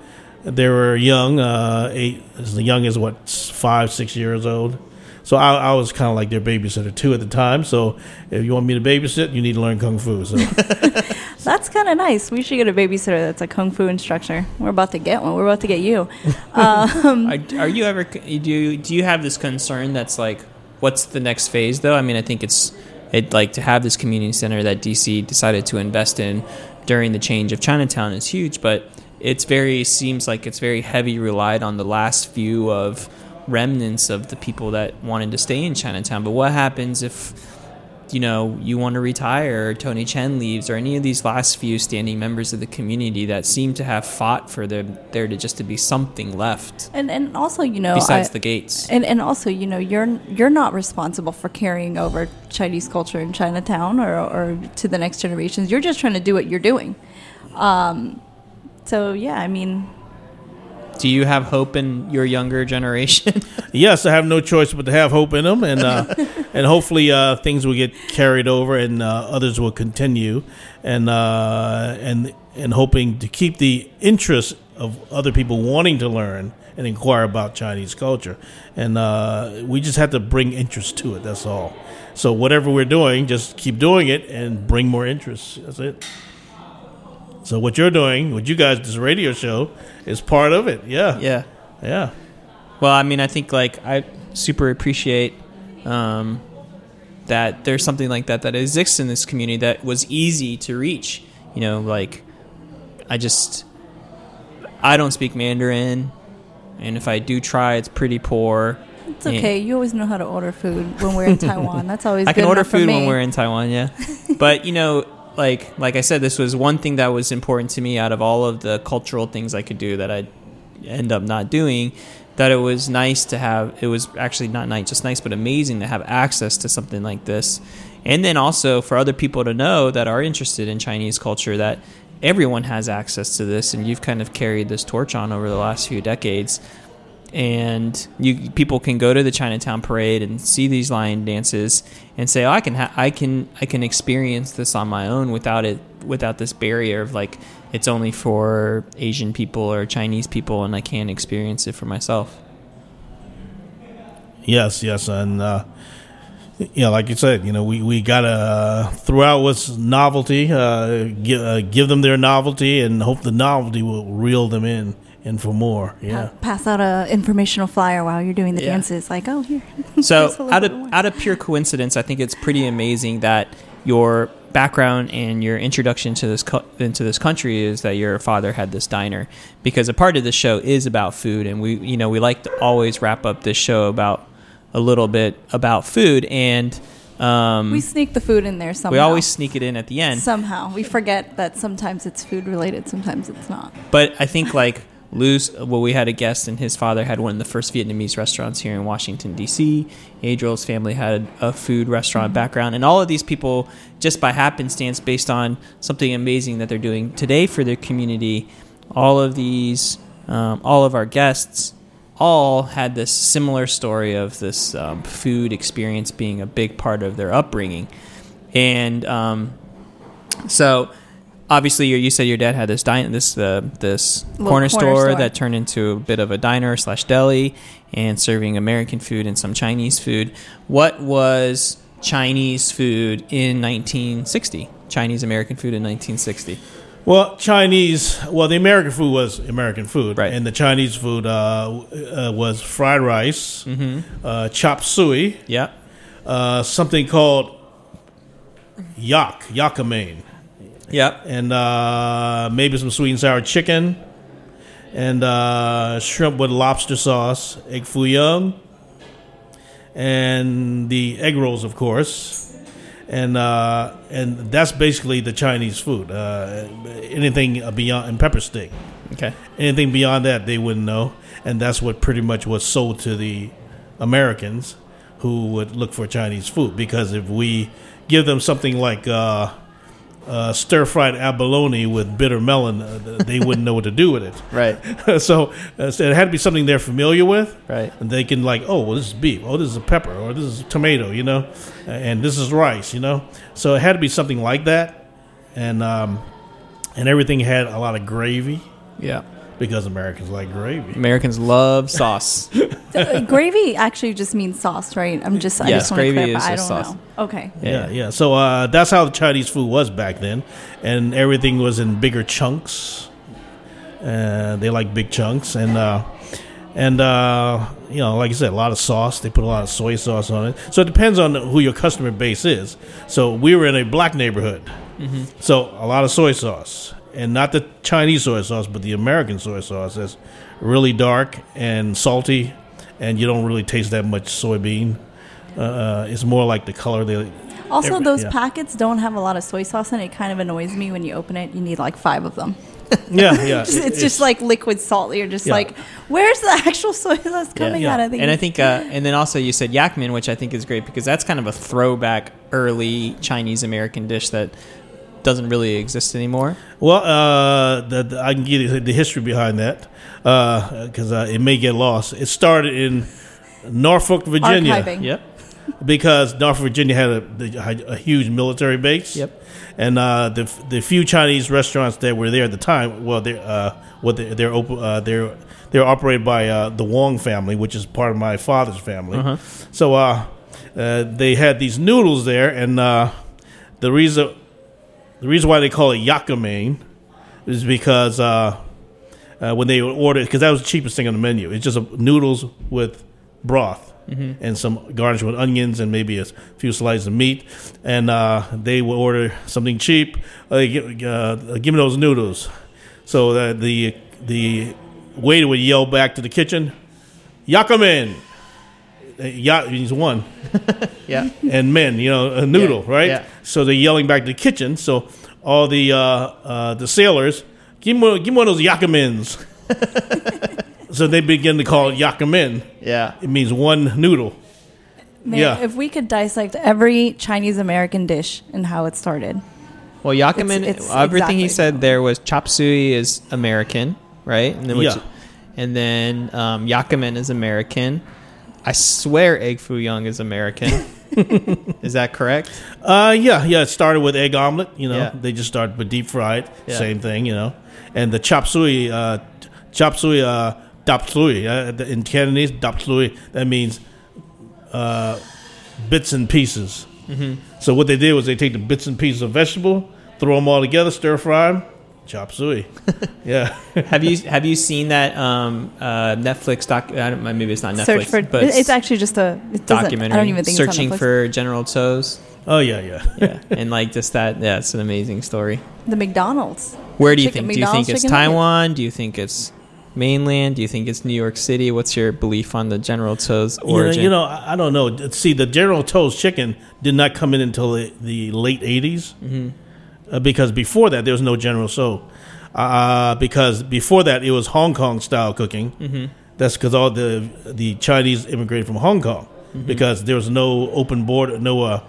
they were young, uh, eight as young as what five, six years old. So I, I was kind of like their babysitter too at the time. So if you want me to babysit, you need to learn kung fu. So That's kind of nice. We should get a babysitter that's a kung fu instructor. We're about to get one. We're about to get you. Um, Are, are you ever do you, do you have this concern that's like what's the next phase though? I mean, I think it's it like to have this community center that DC decided to invest in during the change of Chinatown is huge, but it's very seems like it's very heavy relied on the last few of remnants of the people that wanted to stay in Chinatown. But what happens if you know, you want to retire, or Tony Chen leaves, or any of these last few standing members of the community that seem to have fought for there, there to just to be something left and and also, you know, besides I- the gates. And and also, you know, you're you're not responsible for carrying over Chinese culture in Chinatown or or to the next generations. You're just trying to do what you're doing. Um, so yeah, I mean, Do you have hope in your younger generation? yes, I have no choice but to have hope in them, and uh, and hopefully uh, things will get carried over, and uh, others will continue, and uh, and and hoping to keep the interest of other people wanting to learn and inquire about Chinese culture, and uh, we just have to bring interest to it. That's all. So whatever we're doing, just keep doing it and bring more interest. That's it. So what you're doing, what you guys, this radio show, is part of it. Yeah, yeah. yeah. Well, I mean, I think like I super appreciate um, that there's something like that that exists in this community that was easy to reach. You know, like I just I don't speak Mandarin, and if I do try, it's pretty poor. it's Yeah. okay. You always know how to order food when we're in Taiwan. That's always good. I can order food when we're in Taiwan, yeah. but you know, like like I said, this was one thing that was important to me out of all of the cultural things I could do that I end up not doing. That it was nice to have. It was actually not nice, just nice, but amazing to have access to something like this, and then also for other people to know that are interested in Chinese culture that everyone has access to this, and you've kind of carried this torch on over the last few decades and you people can go to the Chinatown parade and see these lion dances and say, "Oh, I can I can I can experience this on my own without it without this barrier of like it's only for Asian people or Chinese people and I can't experience it for myself." Yes, yes, and uh, yeah, like you said, you know, we we gotta uh, throughout what's novelty, uh, give, uh, give them their novelty, and hope the novelty will reel them in in for more. Yeah, Pa- Pass out a informational flyer while you're doing the Yeah. dances. Like, oh, here. So Just a little out of more. out of pure coincidence, I think it's pretty amazing that your background and your introduction to this co- into this country is that your father had this diner because a part of the show is about food and we you know we like to always wrap up this show about a little bit about food and um, we we, sneak the food in there somehow. We always sneak it in at the end somehow we forget that sometimes it's food related, sometimes it's not. But I think like Lou's, well, we had a guest, and his father had one of the first Vietnamese restaurants here in Washington D.C. Adriel's family had a food restaurant background, and all of these people, just by happenstance, based on something amazing that they're doing today for their community, all of these, um, all of our guests. All had this similar story of this um, food experience being a big part of their upbringing, and um, so obviously you, you said your dad had this dine this uh, this corner, corner store, store. that turned into a bit of a diner slash deli and serving American food and some Chinese food. What was Chinese food in 1960? Chinese American food in 1960. Well, Chinese. Well, the American food was American food, Right. And the Chinese food uh, uh, was fried rice, uh, chop suey, Yeah. uh, something called yak, yakame, Yep. and uh, maybe some sweet and sour chicken, and uh, shrimp with lobster sauce, egg foo young, and the egg rolls, of course, and uh, and that's basically the Chinese food. Uh, anything beyond and pepper steak, Okay. anything beyond that they wouldn't know, and that's what pretty much was sold to the Americans who would look for Chinese food because if we give them something like uh, uh, stir fried abalone with bitter melon, uh, they wouldn't know what to do with it. Right. so, uh, so it had to be something they're familiar with, Right. and they can like, oh, well, this is beef, oh, this is a pepper, or this is tomato, you know, and this is rice, you know. So it had to be something like that, and um, and everything had a lot of gravy Yeah. Because Americans like gravy. Americans love sauce. Uh, gravy actually just means sauce, right? I'm just I Yes, just want to gravy clarify. is I don't sauce. know. Okay. Yeah, yeah. So uh, that's how the Chinese food was back then, and everything was in bigger chunks. Uh, they like big chunks, and uh, and uh, you know, like I said, a lot of sauce. They put a lot of soy sauce on it. So it depends on who your customer base is. So we were in a black neighborhood, so a lot of soy sauce, and not the Chinese soy sauce, but the American soy sauce. That's really dark and salty, and you don't really taste that much soybean. Uh, it's more like the color they Also, Every- those yeah. packets don't have a lot of soy sauce in it. It kind of annoys me when you open it. You need like five of them. Yeah, yeah. It's, it's just like liquid salt. You're just Yeah. like, where's the actual soy sauce coming Yeah. out of these? And I think, uh, and then also you said yakman, which I think is great because that's kind of a throwback early Chinese American dish that doesn't really exist anymore. well, uh, the, the- I can get you the history behind that because uh, it may get lost. It started in Norfolk, Virginia, Archiving. Yep. because Norfolk, Virginia had a, a huge military base. Yep. And uh, the the few Chinese restaurants that were there at the time, well, they're uh, what they, they're open, uh, they're they're operated by uh, the Wong family, which is part of my father's family. So uh, uh, they had these noodles there, and uh, the reason the reason why they call it yakame is because uh, uh, when they order because that was the cheapest thing on the menu. It's just a, noodles with broth and some garnish with onions and maybe a few slices of meat. And uh, they would order something cheap. Uh, give, uh, give me those noodles. So that the the waiter would yell back to the kitchen, "Yakamen." Uh, Ya means one Yeah. and men, you know, a noodle, Yeah, right? yeah. So they're yelling back to the kitchen. So all the uh, uh, the sailors give me one, give me one of those yakamins. so they begin to call it yakamin. Yeah. It means one noodle. Man, yeah. If we could dissect every Chinese American dish and how it started. Well, Yakiman, It's- it's everything he exactly- said there was chop suey is American, right? And then, which, Yeah. and then um, Yakiman is American. I swear Egg Foo Young is American. is that correct? Uh, yeah, yeah. It started with egg omelet. You know, Yeah. they just started with deep fried. Yeah. Same thing. You know, and the chop suey, uh, chop suey, uh, dap suey. Uh, in Cantonese, dap suey. That means uh, bits and pieces. Mm-hmm. So what they did was they take the bits and pieces of vegetable, throw them all together, stir fry them, chop suey. yeah. have you have you seen that um, uh, Netflix doc? I don't, maybe it's not Netflix, Search for but it's actually just a it documentary. I don't even think searching it's on for General Tso's. Oh yeah, yeah. Yeah, and like just that. Yeah, it's an amazing story. the McDonald's. Where do you Chicken- think? Do you think McDonald's it's chicken nuggets. Taiwan? Do you think it's mainland? Do you think it's New York City? What's your belief on the General Tso's You know, origin? you know, I I don't know. See, the General Tso's chicken did not come in until the, the late 80s. Mm-hmm. Uh, because before that, there was no General Tso. Uh, because before that, it was Hong Kong style cooking. Mm-hmm. That's because all the the Chinese immigrated from Hong Kong. Mm-hmm. Because there was no open border, no uh,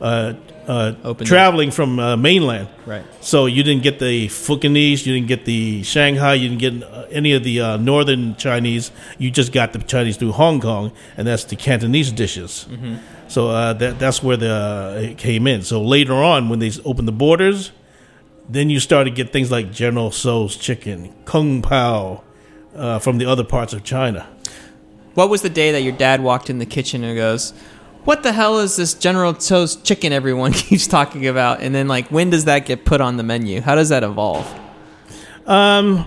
uh, uh, Open- traveling from uh, mainland. right. So you didn't get the Fukienese, you didn't get the Shanghai, you didn't get uh, any of the uh, northern Chinese. You just got the Chinese through Hong Kong, and that's the Cantonese dishes. So uh, that that's where the uh, it came in. So later on, when they opened the borders, then you started to get things like General Tso's chicken, Kung Pao, uh, from the other parts of China. What was the day that your dad walked in the kitchen and goes, what the hell is this General Tso's chicken everyone keeps talking about? And then, like, when does that get put on the menu? How does that evolve? Um,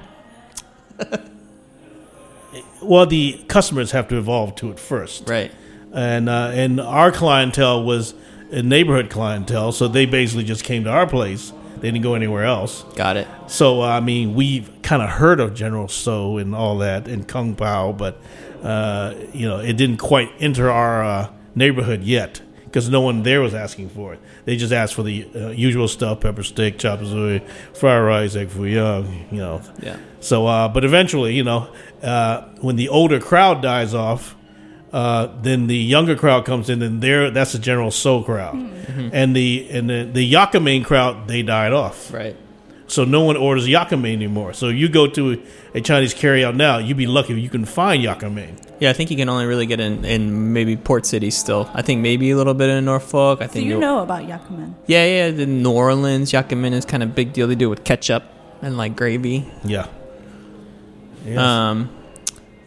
well, the customers have to evolve to it first, Right. And uh, and our clientele was a neighborhood clientele, so they basically just came to our place. They didn't go anywhere else. Got it. So I mean, we've kind of heard of General Tso and all that and Kung Pao, but uh, you know, it didn't quite enter our uh, neighborhood yet because no one there was asking for it. They just asked for the uh, usual stuff: pepper steak, chop suey, fried rice, egg foo young. You know. Yeah. So, uh, but eventually, you know, uh, when the older crowd dies off, uh, then the younger crowd comes in, and there that's the General Tso crowd, and the and the, the Yakamane crowd they died off. Right. So no one orders yakame anymore. So you go to a Chinese carryout now, you'd be lucky if you can find yakame. Yeah, I think you can only really get in, in maybe port cities still. I think maybe a little bit in Norfolk. I think you you'll- know about Yakuman. Yeah, yeah. The New Orleans yakimen is kind of big deal. They do it with ketchup and like gravy. Yeah. Yes. Um,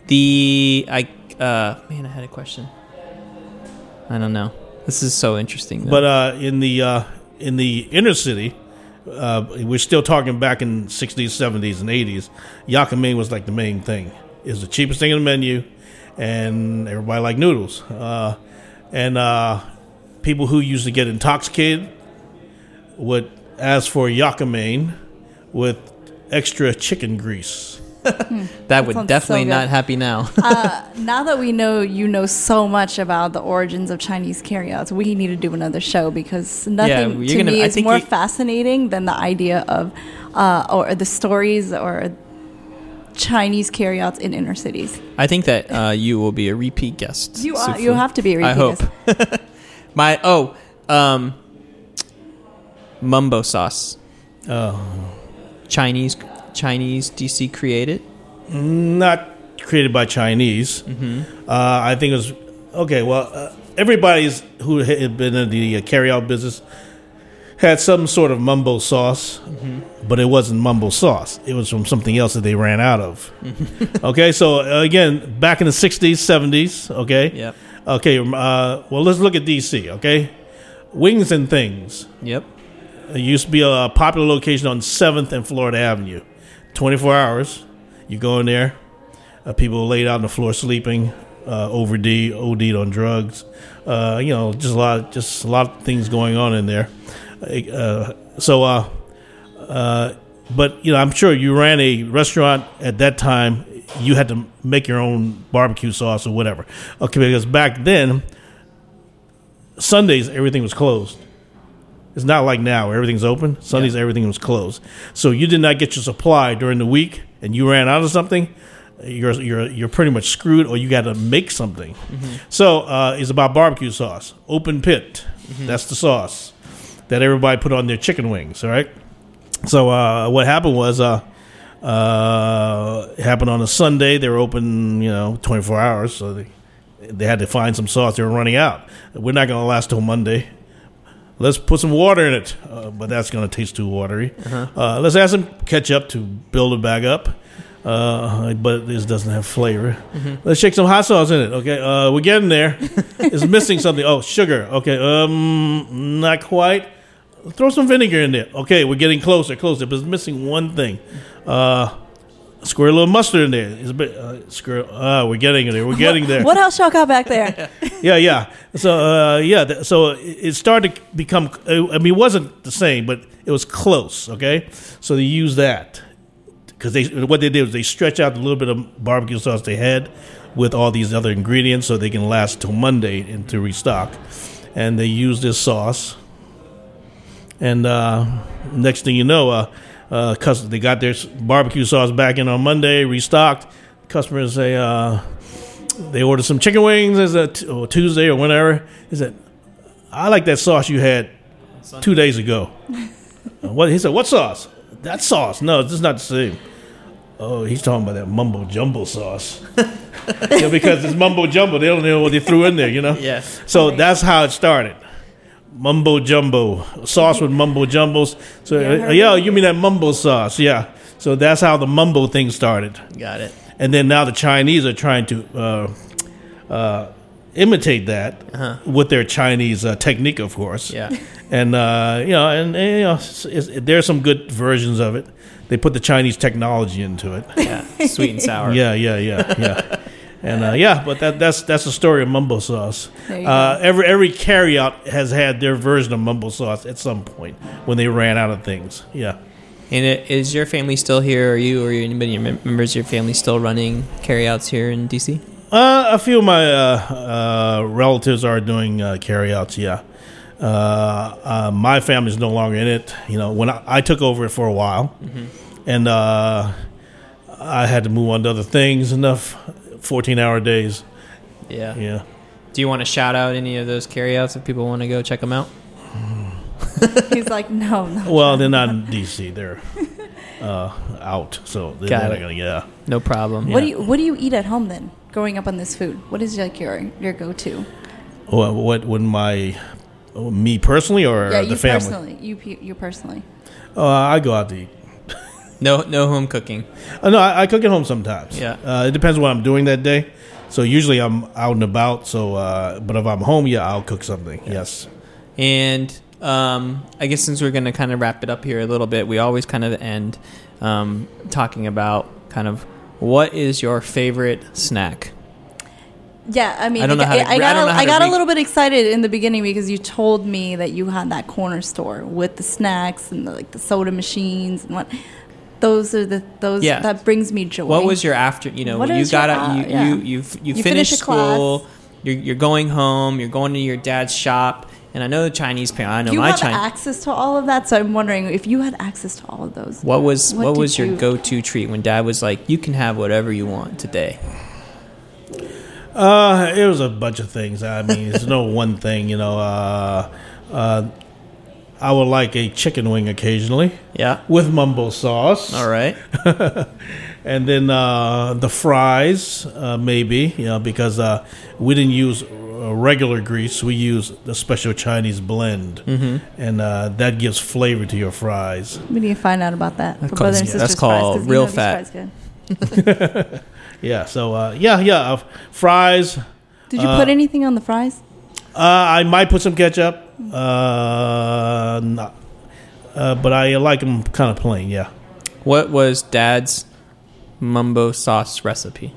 the I uh man, I had a question. I don't know. This is so interesting. though. but uh, in the uh, in the inner city, uh, we're still talking back in sixties, seventies, and eighties. Yakame was like the main thing. It was the cheapest thing on the menu, and everybody liked noodles. Uh, and uh, people who used to get intoxicated would ask for yakame with extra chicken grease. That would definitely so not good. happy now. Now that we know you know so much about the origins of Chinese carryouts, we need to do another show because nothing you're to gonna- me I is more you- fascinating than the idea of uh, or the stories or Chinese carryouts in inner cities. I think that uh, you will be a repeat guest. You are, Sifu. you have to be a repeat I hope. guest. My oh, um, mumbo sauce. Oh. Chinese Chinese DC created. not created by Chinese. Uh, I think it was okay. Well, uh, everybody's who had been in the uh, carry-out business had some sort of mumbo sauce, but it wasn't mumbo sauce. It was from something else that they ran out of. okay, so uh, again, back in the '60s, '70s. Okay. Yep. Okay. Uh, well, let's look at DC. Okay. Wings and things. Yep. It used to be a popular location on 7th and Florida Avenue. 24 hours. You go in there. Uh, people laid out on the floor sleeping, uh, OVD, OD'd on drugs. Uh, you know, just a lot, just a lot of things going on in there. Uh, so, uh, uh, but you know, I'm sure you ran a restaurant at that time. You had to make your own barbecue sauce or whatever. Okay, because back then, Sundays everything was closed. It's not like now where everything's open. Sundays everything was closed. So you did not get your supply during the week, and you ran out of something. You're you're you're pretty much screwed, or you got to make something. So uh, it's about barbecue sauce, open pit. That's the sauce that everybody put on their chicken wings. All right. So uh, what happened was uh, uh, it happened on a Sunday. They were open, you know, 24 hours. So they they had to find some sauce. They were running out. We're not going to last till Monday. Let's put some water in it, uh, but that's going to taste too watery. uh let's add some ketchup to build it back up, uh, but this doesn't have flavor. Let's shake some hot sauce in it. Okay, uh, we're getting there. it's missing something. Oh, sugar. Okay, um, not quite. Throw some vinegar in there. Okay, we're getting closer, closer, but it's missing one thing. Uh, squirt a little mustard in there. It's a bit. Uh, squirt. Uh, we're getting there. We're getting there. What else y'all got back there? Yeah, yeah. So, uh, yeah. th- So it it started to become. uh, I mean, it wasn't the same, but it was close. Okay, so they used that because they what they did was they stretch out a little bit of barbecue sauce they had with all these other ingredients, so they can last till Monday and to restock. And they used this sauce, and uh, next thing you know, uh, uh, they got their barbecue sauce back in on Monday, restocked. Customers say. Uh, they ordered some chicken wings as a t- or Tuesday or whenever. He said, "I like that sauce you had two days ago." Uh, what he said? What sauce? That sauce? No, this is not the same. Oh, he's talking about that mumbo jumbo sauce. yeah, because it's mumbo jumbo. They don't know what they threw in there, you know. Yeah. So that's how it started. Mumbo jumbo sauce with mumbo jumbos. So Yeah, uh, yeah, that. you mean that mumbo sauce? Yeah. So that's how the mumbo thing started Got it. and then now the Chinese are trying to uh, uh, imitate that Uh-huh. with their Chinese uh, technique, of course. Yeah. and uh, you know, and, and, you know, it's, it's, there's some good versions of it. They put the Chinese technology into it. Yeah. Sweet and sour. Yeah, yeah, yeah, yeah. And uh, yeah, but that, that's that's the story of mumbo sauce. Uh, every every carryout has had their version of mumbo sauce at some point when they ran out of things. Yeah. And it, is your family still here? Are you or anybody mem- members of your family still running carryouts here in DC? Uh, a few of my uh, uh, relatives are doing uh, carryouts. Yeah, uh, uh, my family's no longer in it. You know, when I, I took over it for a while, and uh, I had to move on to other things. Enough fourteen-hour days. Yeah. Yeah. Do you want to shout out any of those carryouts if people want to go check them out? He's like, no, no. Well, they're not in DC. They're uh, out, so they're Got not it. gonna. Yeah. No problem. What do you What do you eat at home then? Growing up on this food, what is like your your go to? What? What? When my me personally or Yeah, the you family? personally. You you personally. Uh, I go out to eat. No, no home cooking. Uh, no, I, I cook at home sometimes. Yeah. uh, it depends what I'm doing that day. So usually I'm out and about. So, uh, but if I'm home, yeah, I'll cook something. Yes. And um, I guess since we're going to kind of wrap it up here a little bit, we always kind of end um, talking about kind of what is your favorite snack? Yeah, I mean, I don't know how to- I, I got don't know a, how I to got a little bit excited in the beginning because you told me that you had that corner store with the snacks and the, like the soda machines and what. Those are the those Yeah. that brings me joy. What was your after? You know, What you got your, out, uh, you, yeah. you you you, You finished finish a class. school. You're, you're going home. You're going to your dad's shop. And I know the Chinese parent. I know you my have Chinese. access to all of that, so I'm wondering if you had access to all of those. What was What what, was your you- go-to treat when dad was like, "You can have whatever you want today"? Uh, it was a bunch of things. I mean, it's no one thing. You know, uh, uh, I would like a chicken wing occasionally Yeah. with mumbo sauce. All right. and then uh, the fries, uh, maybe, you know, because uh, we didn't use uh, regular grease. We use the special Chinese blend, mm-hmm. and uh, that gives flavor to your fries. We need to find out about that. For That's called- and sisters that's called you real know fat. Yeah, so uh, yeah, yeah, uh, fries. Did you Uh, put anything on the fries? Uh, I might put some ketchup, uh, not, uh, but I like them kind of plain. Yeah, What was dad's mumbo sauce recipe?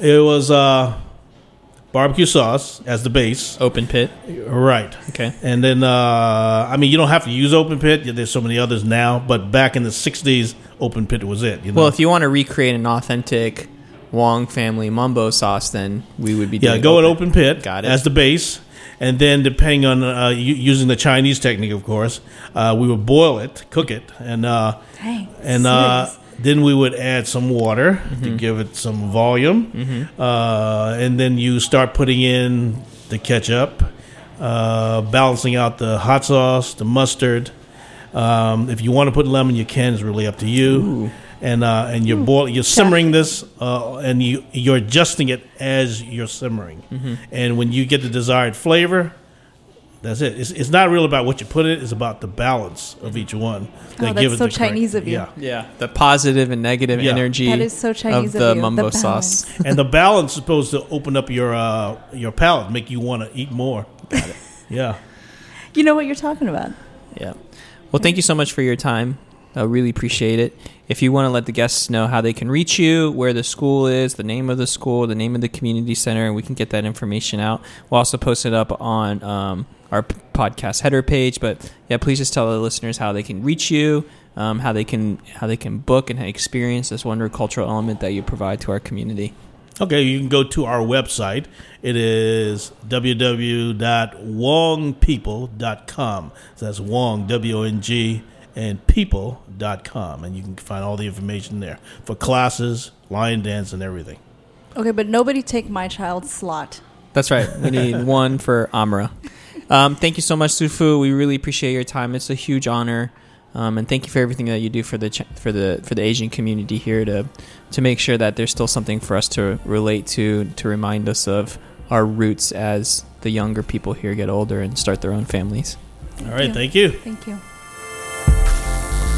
it was uh, barbecue sauce as the base, Open pit. right? Okay. And then, uh, I mean, you don't have to use open pit. There's so many others now, but back in the '60s, open pit was it. You know? Well, if you want to recreate an authentic Wong family mumbo sauce, then we would be yeah, go with open pit Got it. as the base, and then depending on uh, u- using the Chinese technique, of course, uh, we would boil it, cook it, and uh, Dang. and uh, serious. then we would add some water Mm-hmm. to give it some volume, uh, and then you start putting in the ketchup, uh, balancing out the hot sauce, the mustard. Um, if you want to put lemon, you can. It's really up to you. And uh, and you're boil, you're simmering this, uh, and you you're adjusting it as you're simmering. Mm-hmm. And when you get the desired flavor, that's it. It's, it's not real about what you put in it; it's about the balance of each one. Oh, that that's give so the correct- Chinese of you. Yeah, Yeah, the positive and negative Yeah. energy That is so Chinese of of the you, the mumbo sauce. and the balance is supposed to open up your uh, your palate, make you want to eat more. Got it. Yeah. You know what you're talking about. Yeah. Well, thank you so much for your time. I really appreciate it. If you want to let the guests know how they can reach you, where the school is, the name of the school, the name of the community center, and we can get that information out. We'll also post it up on um, our podcast header page. But yeah, please just tell the listeners how they can reach you, um, how they can how they can book and experience this wonder cultural element that you provide to our community. Okay, you can go to our website. It is www.wongpeople.com. So that's Wong, W O N G, and people.com. And you can find all the information there for classes, lion dance, and everything. Okay, but nobody take my child's slot. That's right. We need one for Amra. Um, thank you so much, Sifu. We really appreciate your time. It's a huge honor, um, and thank you for everything that you do for the Ch- for the for the Asian community here to to make sure that there's still something for us to relate to, to remind us of our roots as the younger people here get older and start their own families. All right, you. thank you. Thank you.